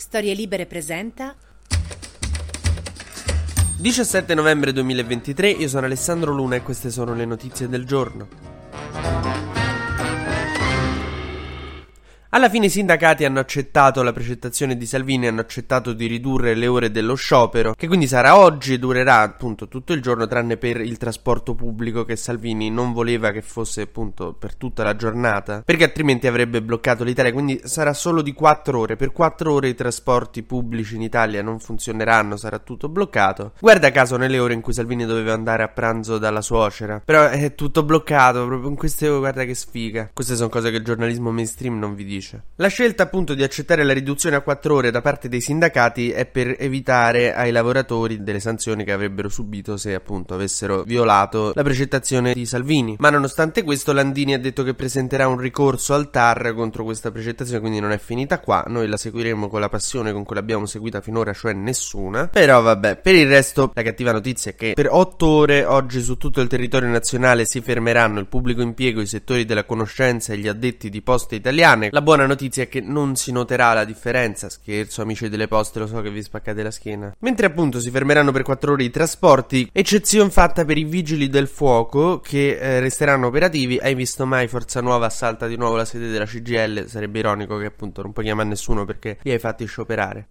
Storie Libere presenta 17 novembre 2023, io sono Alessandro Luna e queste sono le notizie del giorno. Alla fine i sindacati hanno accettato la precettazione di Salvini, hanno accettato di ridurre le ore dello sciopero, che quindi sarà oggi e durerà appunto tutto il giorno, tranne per il trasporto pubblico che Salvini non voleva che fosse appunto per tutta la giornata, perché altrimenti avrebbe bloccato l'Italia, quindi sarà solo di 4 ore. Per 4 ore i trasporti pubblici in Italia non funzioneranno, sarà tutto bloccato. Guarda caso nelle ore in cui Salvini doveva andare a pranzo dalla suocera, però è tutto bloccato, proprio in queste ore, guarda che sfiga. Queste sono cose che il giornalismo mainstream non vi dice dice. La scelta appunto di accettare la riduzione a 4 ore da parte dei sindacati è per evitare ai lavoratori delle sanzioni che avrebbero subito se appunto avessero violato la precettazione di Salvini. Ma nonostante questo Landini ha detto che presenterà un ricorso al TAR contro questa precettazione, quindi non è finita qua, noi la seguiremo con la passione con cui l'abbiamo seguita finora, cioè nessuna. Però vabbè, per il resto la cattiva notizia è che per 8 ore oggi su tutto il territorio nazionale si fermeranno il pubblico impiego, i settori della conoscenza e gli addetti di poste italiane. La buona notizia è che non si noterà la differenza. Scherzo, amici delle poste, lo so che vi spaccate la schiena. Mentre appunto si fermeranno per 4 ore i trasporti, eccezione fatta per i vigili del fuoco che eh, resteranno operativi. Hai visto mai Forza Nuova assalta di nuovo la sede della CGL? Sarebbe ironico che appunto non puoi chiamare nessuno perché li hai fatti scioperare.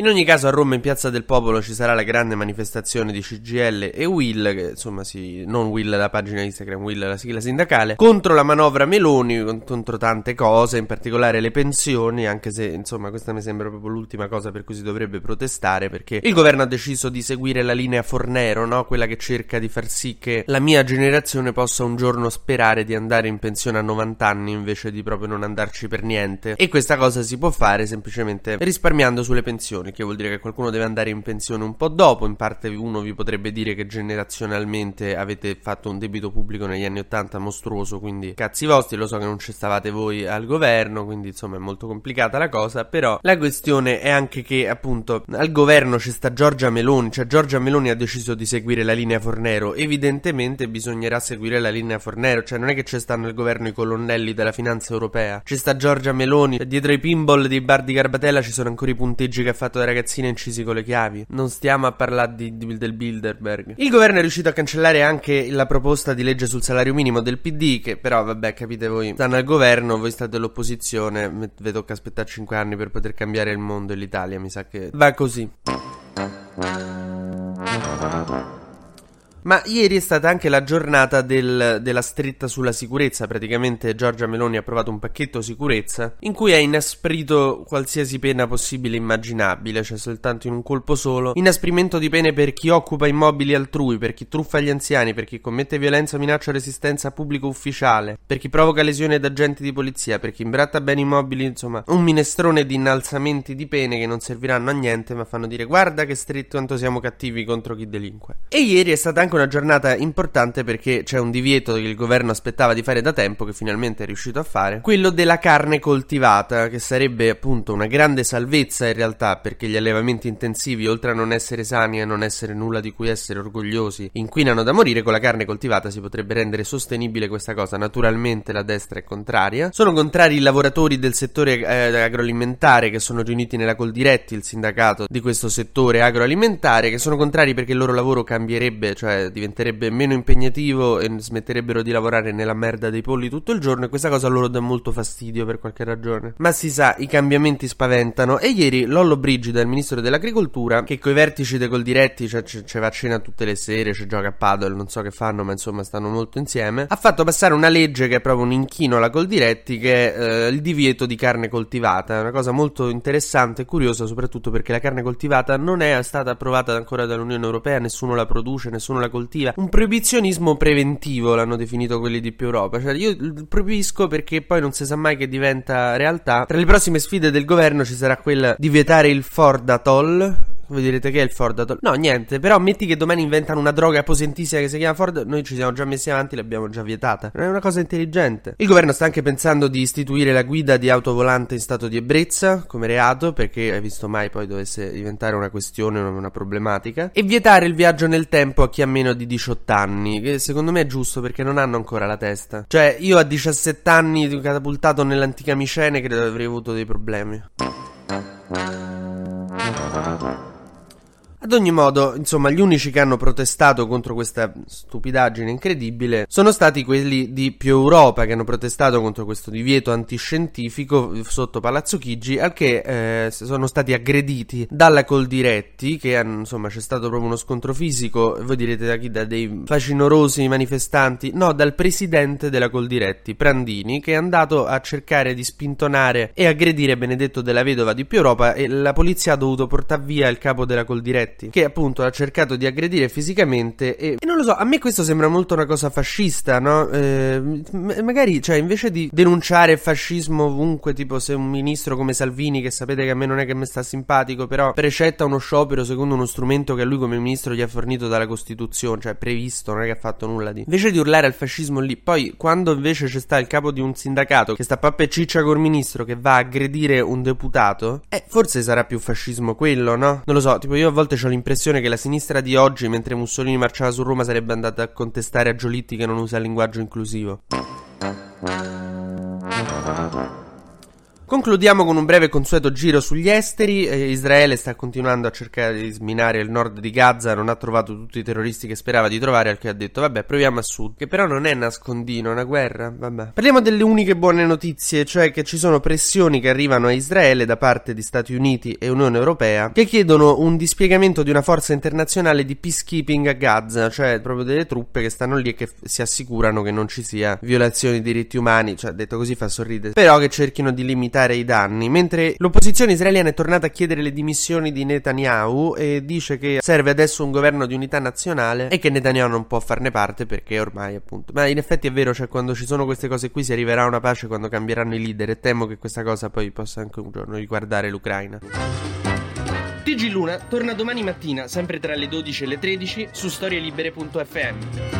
In ogni caso a Roma in Piazza del Popolo ci sarà la grande manifestazione di CGL e Will, che insomma sì, non Will la pagina Instagram, Will la sigla sindacale, contro la manovra Meloni, contro tante cose, in particolare le pensioni, anche se insomma questa mi sembra proprio l'ultima cosa per cui si dovrebbe protestare, perché il governo ha deciso di seguire la linea Fornero, no? quella che cerca di far sì che la mia generazione possa un giorno sperare di andare in pensione a 90 anni invece di proprio non andarci per niente. E questa cosa si può fare semplicemente risparmiando sulle pensioni che vuol dire che qualcuno deve andare in pensione un po' dopo. In parte uno vi potrebbe dire che generazionalmente avete fatto un debito pubblico negli anni 80 mostruoso, quindi cazzi vostri, lo so che non ci stavate voi al governo, quindi insomma è molto complicata la cosa, però la questione è anche che appunto al governo ci sta Giorgia Meloni, cioè Giorgia Meloni ha deciso di seguire la linea Fornero, evidentemente bisognerà seguire la linea Fornero, cioè non è che ci stanno al governo i colonnelli della finanza europea, ci sta Giorgia Meloni, dietro i pinball dei bar di Garbatella ci sono ancora i punteggi che ha fatto da ragazzine incisi con le chiavi. Non stiamo a parlare di, di, del Bilderberg. Il governo è riuscito a cancellare anche la proposta di legge sul salario minimo del PD, che però, vabbè, capite voi, stanno al governo, voi state all'opposizione, vi tocca aspettare 5 anni per poter cambiare il mondo e l'Italia, mi sa che va così. Ma ieri è stata anche la giornata del, della stretta sulla sicurezza, praticamente Giorgia Meloni ha approvato un pacchetto sicurezza in cui ha inasprito qualsiasi pena possibile e immaginabile, cioè soltanto in un colpo solo, inasprimento di pene per chi occupa immobili altrui, per chi truffa gli anziani, per chi commette violenza o minaccia resistenza a pubblico ufficiale, per chi provoca lesioni ad agenti di polizia, per chi imbratta beni immobili, insomma, un minestrone di innalzamenti di pene che non serviranno a niente ma fanno dire guarda che stretto quanto siamo cattivi contro chi delinque. E ieri è stata anche anche una giornata importante perché c'è un divieto che il governo aspettava di fare da tempo, che finalmente è riuscito a fare, quello della carne coltivata, che sarebbe appunto una grande salvezza in realtà perché gli allevamenti intensivi, oltre a non essere sani e non essere nulla di cui essere orgogliosi, inquinano da morire, con la carne coltivata si potrebbe rendere sostenibile questa cosa. Naturalmente la destra è contraria. Sono contrari i lavoratori del settore eh, agroalimentare che sono riuniti nella Coldiretti, il sindacato di questo settore agroalimentare, che sono contrari perché il loro lavoro cambierebbe, cioè diventerebbe meno impegnativo e smetterebbero di lavorare nella merda dei polli tutto il giorno e questa cosa loro dà molto fastidio per qualche ragione. Ma si sa, i cambiamenti spaventano e ieri Lollo Brigida, il ministro dell'agricoltura, che coi vertici dei Coldiretti cioè, c- c- va a cena tutte le sere, ci gioca a paddle, non so che fanno, ma insomma stanno molto insieme, ha fatto passare una legge che è proprio un inchino alla Coldiretti che è eh, il divieto di carne coltivata, è una cosa molto interessante e curiosa soprattutto perché la carne coltivata non è stata approvata ancora dall'Unione Europea, nessuno la produce, nessuno la coltiva. Un proibizionismo preventivo l'hanno definito quelli di più Europa. Cioè, io proibisco perché poi non si sa mai che diventa realtà. Tra le prossime sfide del governo ci sarà quella di vietare il Ford Atoll Voi direte che è il Ford? No, niente, però metti che domani inventano una droga potentissima che si chiama Ford, noi ci siamo già messi avanti, l'abbiamo già vietata. Non è una cosa intelligente. Il governo sta anche pensando di istituire la guida di autovolante in stato di ebbrezza come reato, perché hai visto mai poi dovesse diventare una questione, una problematica, e vietare il viaggio nel tempo a chi ha meno di 18 anni, che secondo me è giusto perché non hanno ancora la testa. Cioè, io a 17 anni catapultato nell'antica Micene credo avrei avuto dei problemi. Ad ogni modo, insomma, gli unici che hanno protestato contro questa stupidaggine incredibile sono stati quelli di più Europa che hanno protestato contro questo divieto antiscientifico sotto Palazzo Chigi, al che eh, sono stati aggrediti dalla Coldiretti, che hanno, insomma c'è stato proprio uno scontro fisico, voi direte da chi? Da dei facinorosi manifestanti? No, dal presidente della Coldiretti, Prandini, che è andato a cercare di spintonare e aggredire Benedetto della Vedova di più Europa e la polizia ha dovuto portare via il capo della Coldiretti Giletti, che appunto ha cercato di aggredire fisicamente e, e non lo so, a me questo sembra molto una cosa fascista, no? Eh, magari, cioè, invece di denunciare fascismo ovunque, tipo se un ministro come Salvini, che sapete che a me non è che mi sta simpatico, però precetta uno sciopero secondo uno strumento che lui come ministro gli ha fornito dalla Costituzione, cioè previsto, non è che ha fatto nulla di... Invece di urlare al fascismo lì, poi quando invece c'è sta il capo di un sindacato che sta pappa ciccia col ministro che va a aggredire un deputato, eh, forse sarà più fascismo quello, no? Non lo so, tipo io a volte ho l'impressione che la sinistra di oggi, mentre Mussolini marciava su Roma, sarebbe andata a contestare a Giolitti che non usa il linguaggio inclusivo. Concludiamo con un breve consueto giro sugli esteri. Eh, Israele sta continuando a cercare di sminare il nord di Gaza, non ha trovato tutti i terroristi che sperava di trovare, al che ha detto vabbè proviamo a sud, che però non è nascondino, è una guerra, vabbè. Parliamo delle uniche buone notizie, cioè che ci sono pressioni che arrivano a Israele da parte di Stati Uniti e Unione Europea che chiedono un dispiegamento di una forza internazionale di peacekeeping a Gaza, cioè proprio delle truppe che stanno lì e che si assicurano che non ci sia violazioni di diritti umani, cioè detto così fa sorridere, però che cerchino di limitare limitare i danni, mentre l'opposizione israeliana è tornata a chiedere le dimissioni di Netanyahu e dice che serve adesso un governo di unità nazionale e che Netanyahu non può farne parte perché ormai appunto. Ma in effetti è vero, cioè quando ci sono queste cose qui si arriverà a una pace quando cambieranno i leader e temo che questa cosa poi possa anche un giorno riguardare l'Ucraina. TG Luna torna domani mattina, sempre tra le 12 e le 13, su storielibere.fm.